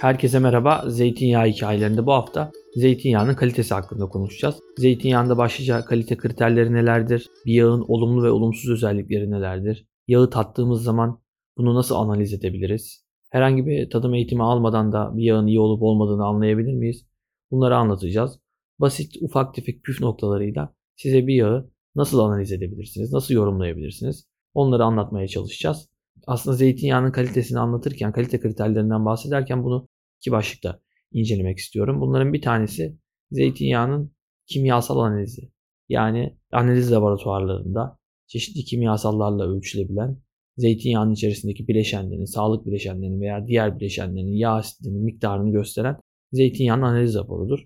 Herkese merhaba. Zeytinyağı hikayelerinde bu hafta zeytinyağının kalitesi hakkında konuşacağız. Zeytinyağında başlıca kalite kriterleri nelerdir? Bir yağın olumlu ve olumsuz özellikleri nelerdir? Yağı tattığımız zaman bunu nasıl analiz edebiliriz? Herhangi bir tadım eğitimi almadan da bir yağın iyi olup olmadığını anlayabilir miyiz? Bunları anlatacağız. Basit, ufak tefek püf noktalarıyla size bir yağı nasıl analiz edebilirsiniz, nasıl yorumlayabilirsiniz? Onları anlatmaya çalışacağız aslında zeytinyağının kalitesini anlatırken, kalite kriterlerinden bahsederken bunu iki başlıkta incelemek istiyorum. Bunların bir tanesi zeytinyağının kimyasal analizi. Yani analiz laboratuvarlarında çeşitli kimyasallarla ölçülebilen zeytinyağının içerisindeki bileşenlerin, sağlık bileşenlerinin veya diğer bileşenlerin yağ asitlerinin miktarını gösteren zeytinyağının analiz raporudur.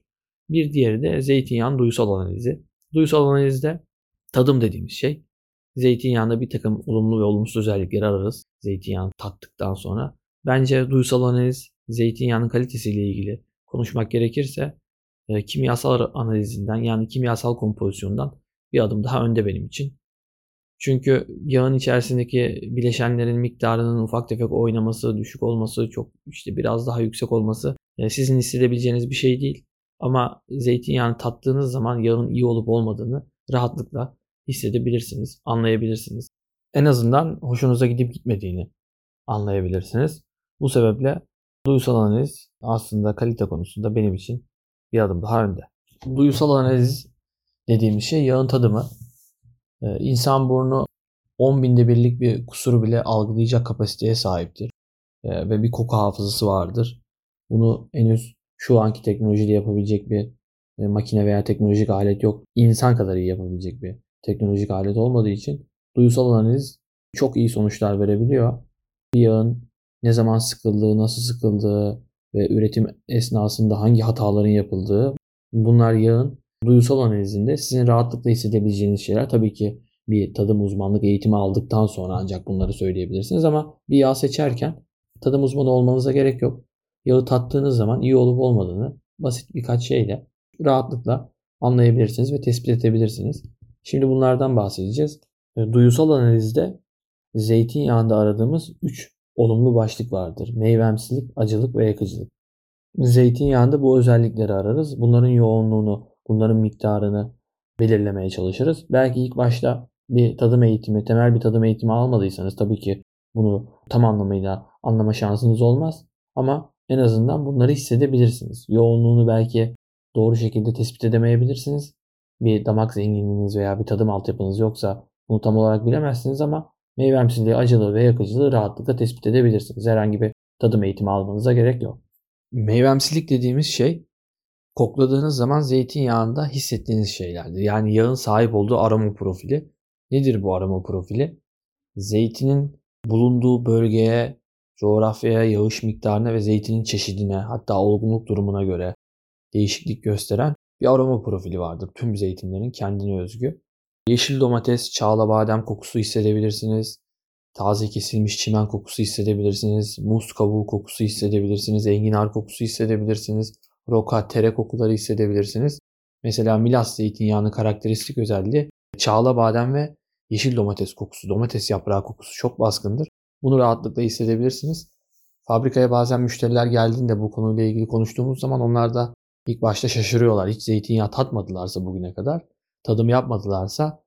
Bir diğeri de zeytinyağının duysal analizi. Duysal analizde tadım dediğimiz şey Zeytinyağında bir takım olumlu ve olumsuz özellikleri ararız. Zeytinyağını tattıktan sonra. Bence duysal analiz zeytinyağının kalitesiyle ilgili konuşmak gerekirse e, kimyasal analizinden yani kimyasal kompozisyondan bir adım daha önde benim için. Çünkü yağın içerisindeki bileşenlerin miktarının ufak tefek oynaması, düşük olması, çok işte biraz daha yüksek olması e, sizin hissedebileceğiniz bir şey değil. Ama zeytinyağını tattığınız zaman yağın iyi olup olmadığını rahatlıkla hissedebilirsiniz, anlayabilirsiniz. En azından hoşunuza gidip gitmediğini anlayabilirsiniz. Bu sebeple duysal analiz aslında kalite konusunda benim için bir adım daha önde. Duysal analiz dediğimiz şey yağın tadımı. Ee, insan burnu 10 binde birlik bir kusuru bile algılayacak kapasiteye sahiptir. Ee, ve bir koku hafızası vardır. Bunu henüz şu anki teknolojiyle yapabilecek bir e, makine veya teknolojik alet yok. İnsan kadar iyi yapabilecek bir teknolojik alet olmadığı için duysal analiz çok iyi sonuçlar verebiliyor. Bir yağın ne zaman sıkıldığı, nasıl sıkıldığı ve üretim esnasında hangi hataların yapıldığı bunlar yağın duysal analizinde sizin rahatlıkla hissedebileceğiniz şeyler. Tabii ki bir tadım uzmanlık eğitimi aldıktan sonra ancak bunları söyleyebilirsiniz ama bir yağ seçerken tadım uzmanı olmanıza gerek yok. Yağı tattığınız zaman iyi olup olmadığını basit birkaç şeyle rahatlıkla anlayabilirsiniz ve tespit edebilirsiniz. Şimdi bunlardan bahsedeceğiz. E, duyusal analizde zeytinyağında aradığımız 3 olumlu başlık vardır. Meyvemsilik, acılık ve yakıcılık. Zeytinyağında bu özellikleri ararız. Bunların yoğunluğunu, bunların miktarını belirlemeye çalışırız. Belki ilk başta bir tadım eğitimi, temel bir tadım eğitimi almadıysanız tabii ki bunu tam anlamıyla anlama şansınız olmaz. Ama en azından bunları hissedebilirsiniz. Yoğunluğunu belki doğru şekilde tespit edemeyebilirsiniz bir damak zenginliğiniz veya bir tadım altyapınız yoksa bunu tam olarak bilemezsiniz ama meyvemsizliği, acılığı ve yakıcılığı rahatlıkla tespit edebilirsiniz. Herhangi bir tadım eğitimi almanıza gerek yok. Meyvemsilik dediğimiz şey kokladığınız zaman zeytinyağında hissettiğiniz şeylerdir. Yani yağın sahip olduğu aroma profili. Nedir bu aroma profili? Zeytinin bulunduğu bölgeye, coğrafyaya, yağış miktarına ve zeytinin çeşidine hatta olgunluk durumuna göre değişiklik gösteren bir aroma profili vardır tüm zeytinlerin kendine özgü. Yeşil domates, çağla badem kokusu hissedebilirsiniz. Taze kesilmiş çimen kokusu hissedebilirsiniz. Muz kabuğu kokusu hissedebilirsiniz. Enginar kokusu hissedebilirsiniz. Roka, tere kokuları hissedebilirsiniz. Mesela Milas zeytinyağının karakteristik özelliği çağla badem ve yeşil domates kokusu, domates yaprağı kokusu çok baskındır. Bunu rahatlıkla hissedebilirsiniz. Fabrikaya bazen müşteriler geldiğinde bu konuyla ilgili konuştuğumuz zaman onlar da İlk başta şaşırıyorlar. Hiç zeytinyağı tatmadılarsa bugüne kadar, tadım yapmadılarsa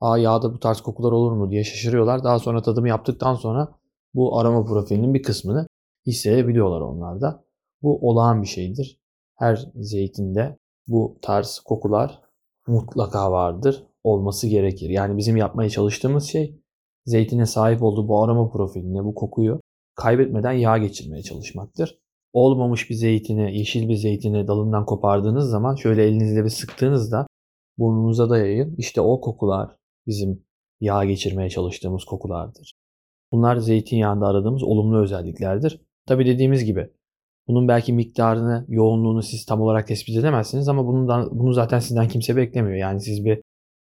aa yağda bu tarz kokular olur mu diye şaşırıyorlar. Daha sonra tadım yaptıktan sonra bu aroma profilinin bir kısmını hissedebiliyorlar onlar da. Bu olağan bir şeydir. Her zeytinde bu tarz kokular mutlaka vardır. Olması gerekir. Yani bizim yapmaya çalıştığımız şey zeytine sahip olduğu bu aroma profiline, bu kokuyu kaybetmeden yağ geçirmeye çalışmaktır olmamış bir zeytini, yeşil bir zeytini dalından kopardığınız zaman şöyle elinizle bir sıktığınızda burnunuza da yayın. İşte o kokular bizim yağ geçirmeye çalıştığımız kokulardır. Bunlar zeytinyağında aradığımız olumlu özelliklerdir. Tabi dediğimiz gibi bunun belki miktarını, yoğunluğunu siz tam olarak tespit edemezsiniz ama bundan, bunu zaten sizden kimse beklemiyor. Yani siz bir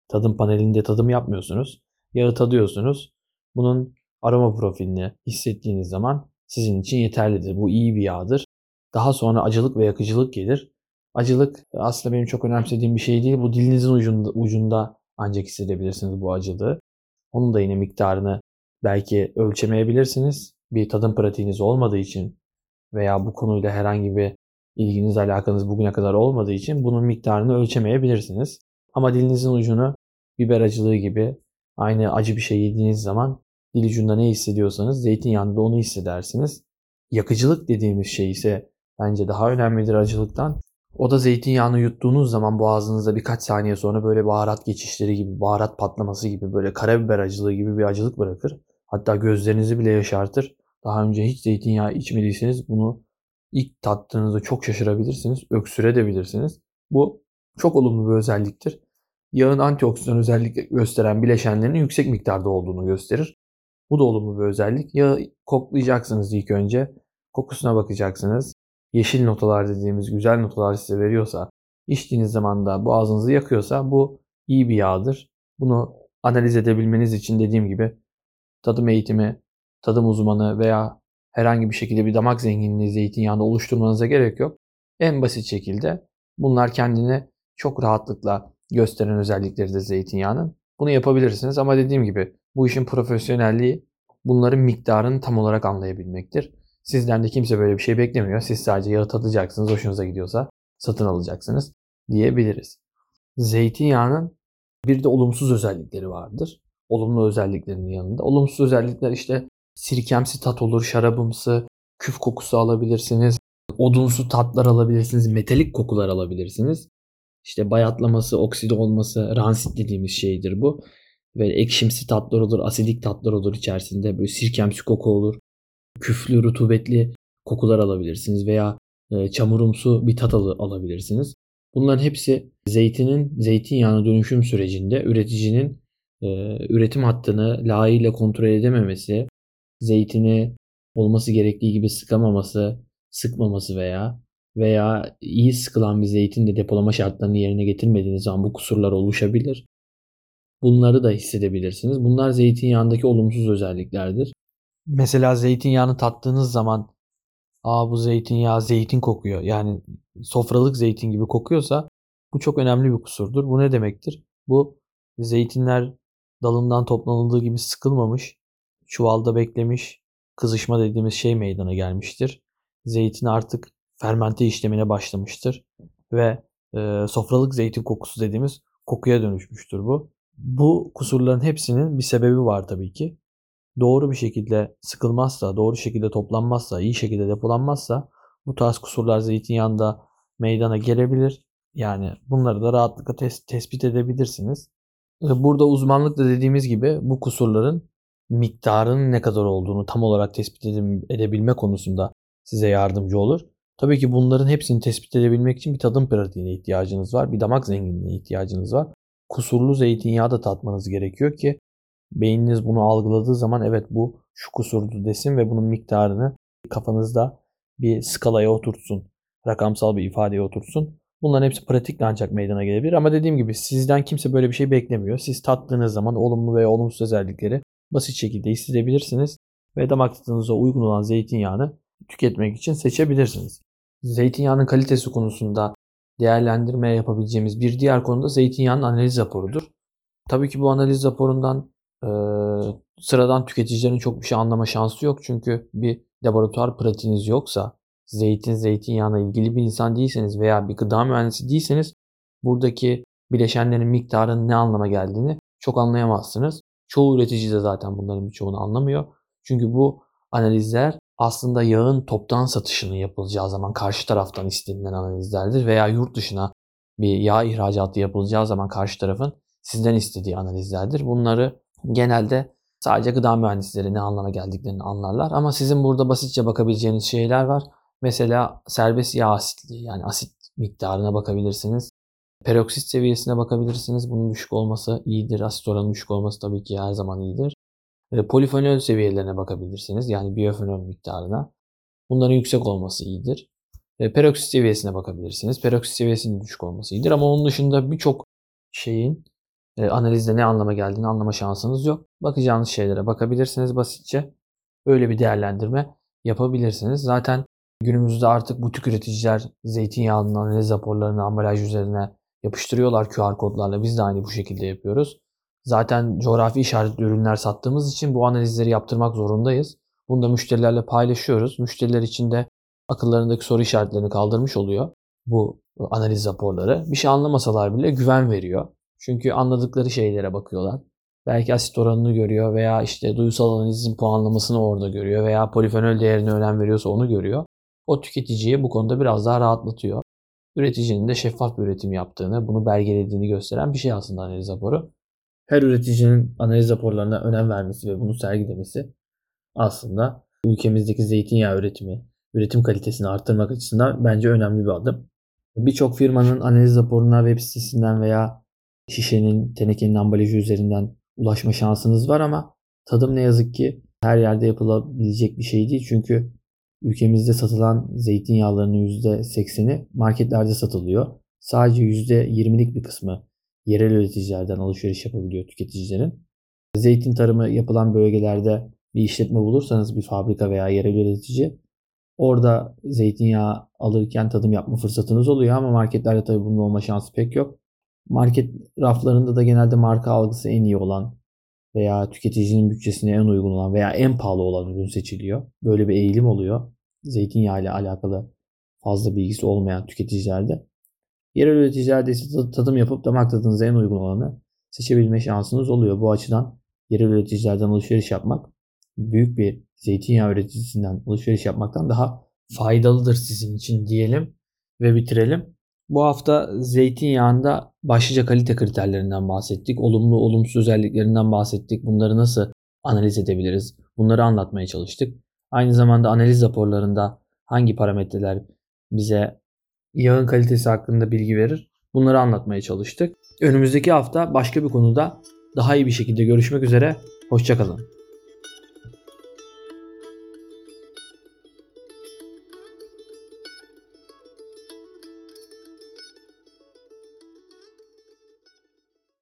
tadım panelinde tadım yapmıyorsunuz. Yağı tadıyorsunuz. Bunun aroma profilini hissettiğiniz zaman sizin için yeterlidir. Bu iyi bir yağdır. Daha sonra acılık ve yakıcılık gelir. Acılık aslında benim çok önemsediğim bir şey değil. Bu dilinizin ucunda, ucunda ancak hissedebilirsiniz bu acılığı. Onun da yine miktarını belki ölçemeyebilirsiniz. Bir tadım pratiğiniz olmadığı için veya bu konuyla herhangi bir ilginiz alakanız bugüne kadar olmadığı için bunun miktarını ölçemeyebilirsiniz. Ama dilinizin ucunu biber acılığı gibi aynı acı bir şey yediğiniz zaman dil ucunda ne hissediyorsanız zeytinyağında onu hissedersiniz. Yakıcılık dediğimiz şey ise bence daha önemlidir acılıktan. O da zeytinyağını yuttuğunuz zaman boğazınızda birkaç saniye sonra böyle baharat geçişleri gibi, baharat patlaması gibi, böyle karabiber acılığı gibi bir acılık bırakır. Hatta gözlerinizi bile yaşartır. Daha önce hiç zeytinyağı içmediyseniz bunu ilk tattığınızda çok şaşırabilirsiniz, öksürebilirsiniz. Bu çok olumlu bir özelliktir. Yağın antioksidan özellik gösteren bileşenlerin yüksek miktarda olduğunu gösterir. Bu da olumlu bir özellik. Yağı koklayacaksınız ilk önce. Kokusuna bakacaksınız. Yeşil notalar dediğimiz güzel notalar size veriyorsa, içtiğiniz zaman da boğazınızı yakıyorsa bu iyi bir yağdır. Bunu analiz edebilmeniz için dediğim gibi tadım eğitimi, tadım uzmanı veya herhangi bir şekilde bir damak zenginliği zeytinyağında oluşturmanıza gerek yok. En basit şekilde bunlar kendini çok rahatlıkla gösteren özellikleri de zeytinyağının. Bunu yapabilirsiniz ama dediğim gibi bu işin profesyonelliği bunların miktarını tam olarak anlayabilmektir. Sizden de kimse böyle bir şey beklemiyor. Siz sadece yağı tadacaksınız, hoşunuza gidiyorsa satın alacaksınız diyebiliriz. Zeytinyağının bir de olumsuz özellikleri vardır. Olumlu özelliklerinin yanında. Olumsuz özellikler işte sirkemsi tat olur, şarabımsı, küf kokusu alabilirsiniz. Odunsu tatlar alabilirsiniz, metalik kokular alabilirsiniz. İşte bayatlaması, okside olması, ransit dediğimiz şeydir bu. Ve ekşimsi tatlar olur, asidik tatlar olur içerisinde. Böyle sirkemsi koku olur. Küflü, rutubetli kokular alabilirsiniz veya e, çamurumsu bir tat al- alabilirsiniz. Bunların hepsi zeytinin zeytinyağına dönüşüm sürecinde üreticinin e, üretim hattını layığıyla kontrol edememesi, zeytini olması gerektiği gibi sıkamaması, sıkmaması veya veya iyi sıkılan bir zeytin de depolama şartlarını yerine getirmediğiniz zaman bu kusurlar oluşabilir. Bunları da hissedebilirsiniz. Bunlar zeytinyağındaki olumsuz özelliklerdir. Mesela zeytinyağını tattığınız zaman aa bu zeytinyağı zeytin kokuyor. Yani sofralık zeytin gibi kokuyorsa bu çok önemli bir kusurdur. Bu ne demektir? Bu zeytinler dalından toplanıldığı gibi sıkılmamış, çuvalda beklemiş, kızışma dediğimiz şey meydana gelmiştir. Zeytin artık fermente işlemine başlamıştır ve e, sofralık zeytin kokusu dediğimiz kokuya dönüşmüştür bu. Bu kusurların hepsinin bir sebebi var tabii ki. Doğru bir şekilde sıkılmazsa, doğru şekilde toplanmazsa, iyi şekilde depolanmazsa bu tarz kusurlar zeytinyağında meydana gelebilir. Yani bunları da rahatlıkla tes- tespit edebilirsiniz. Burada uzmanlık da dediğimiz gibi bu kusurların miktarının ne kadar olduğunu tam olarak tespit edebilme konusunda size yardımcı olur. Tabii ki bunların hepsini tespit edebilmek için bir tadım pratiğine ihtiyacınız var. Bir damak zenginliğine ihtiyacınız var. Kusurlu zeytinyağı da tatmanız gerekiyor ki beyniniz bunu algıladığı zaman evet bu şu kusurdu desin ve bunun miktarını kafanızda bir skalaya oturtsun. Rakamsal bir ifadeye oturtsun. Bunların hepsi pratikle ancak meydana gelebilir. Ama dediğim gibi sizden kimse böyle bir şey beklemiyor. Siz tattığınız zaman olumlu veya olumsuz özellikleri basit şekilde hissedebilirsiniz. Ve damak tadınıza uygun olan zeytinyağını tüketmek için seçebilirsiniz. Zeytinyağının kalitesi konusunda değerlendirme yapabileceğimiz bir diğer konu da zeytinyağının analiz raporudur. Tabii ki bu analiz raporundan e, sıradan tüketicilerin çok bir şey anlama şansı yok. Çünkü bir laboratuvar pratiğiniz yoksa, zeytin, zeytinyağına ilgili bir insan değilseniz veya bir gıda mühendisi değilseniz buradaki bileşenlerin miktarının ne anlama geldiğini çok anlayamazsınız. Çoğu üretici de zaten bunların birçoğunu anlamıyor. Çünkü bu analizler aslında yağın toptan satışının yapılacağı zaman karşı taraftan istenilen analizlerdir veya yurt dışına bir yağ ihracatı yapılacağı zaman karşı tarafın sizden istediği analizlerdir. Bunları genelde sadece gıda mühendisleri ne anlama geldiklerini anlarlar ama sizin burada basitçe bakabileceğiniz şeyler var. Mesela serbest yağ asitliği yani asit miktarına bakabilirsiniz. Peroksit seviyesine bakabilirsiniz. Bunun düşük olması iyidir. Asit oranı düşük olması tabii ki her zaman iyidir. E, polifenol seviyelerine bakabilirsiniz. Yani biyofenol miktarına. Bunların yüksek olması iyidir. Peroksit seviyesine bakabilirsiniz. Peroksit seviyesinin düşük olması iyidir. Ama onun dışında birçok şeyin e, analizde ne anlama geldiğini anlama şansınız yok. Bakacağınız şeylere bakabilirsiniz basitçe. Böyle bir değerlendirme yapabilirsiniz. Zaten günümüzde artık butik üreticiler zeytinyağının analiz raporlarını ambalaj üzerine yapıştırıyorlar QR kodlarla. Biz de aynı bu şekilde yapıyoruz. Zaten coğrafi işaretli ürünler sattığımız için bu analizleri yaptırmak zorundayız. Bunu da müşterilerle paylaşıyoruz. Müşteriler için de akıllarındaki soru işaretlerini kaldırmış oluyor bu analiz raporları. Bir şey anlamasalar bile güven veriyor. Çünkü anladıkları şeylere bakıyorlar. Belki asit oranını görüyor veya işte duysal analizin puanlamasını orada görüyor veya polifenol değerine önem veriyorsa onu görüyor. O tüketiciyi bu konuda biraz daha rahatlatıyor. Üreticinin de şeffaf bir üretim yaptığını, bunu belgelediğini gösteren bir şey aslında analiz raporu. Her üreticinin analiz raporlarına önem vermesi ve bunu sergilemesi aslında ülkemizdeki zeytinyağı üretimi, üretim kalitesini arttırmak açısından bence önemli bir adım. Birçok firmanın analiz raporuna web sitesinden veya şişenin, tenekenin ambalajı üzerinden ulaşma şansınız var ama tadım ne yazık ki her yerde yapılabilecek bir şey değil. Çünkü ülkemizde satılan zeytinyağlarının %80'i marketlerde satılıyor. Sadece %20'lik bir kısmı yerel üreticilerden alışveriş yapabiliyor tüketicilerin. Zeytin tarımı yapılan bölgelerde bir işletme bulursanız bir fabrika veya yerel üretici orada zeytinyağı alırken tadım yapma fırsatınız oluyor ama marketlerde tabii bunun olma şansı pek yok. Market raflarında da genelde marka algısı en iyi olan veya tüketicinin bütçesine en uygun olan veya en pahalı olan ürün seçiliyor. Böyle bir eğilim oluyor. Zeytinyağı ile alakalı fazla bilgisi olmayan tüketicilerde. Yerel ise tadım yapıp damak tadınıza en uygun olanı seçebilme şansınız oluyor. Bu açıdan yerel üreticilerden alışveriş yapmak büyük bir zeytinyağı üreticisinden alışveriş yapmaktan daha faydalıdır sizin için diyelim ve bitirelim. Bu hafta zeytinyağında başlıca kalite kriterlerinden bahsettik. Olumlu, olumsuz özelliklerinden bahsettik. Bunları nasıl analiz edebiliriz? Bunları anlatmaya çalıştık. Aynı zamanda analiz raporlarında hangi parametreler bize yağın kalitesi hakkında bilgi verir? Bunları anlatmaya çalıştık. Önümüzdeki hafta başka bir konuda daha iyi bir şekilde görüşmek üzere. Hoşçakalın.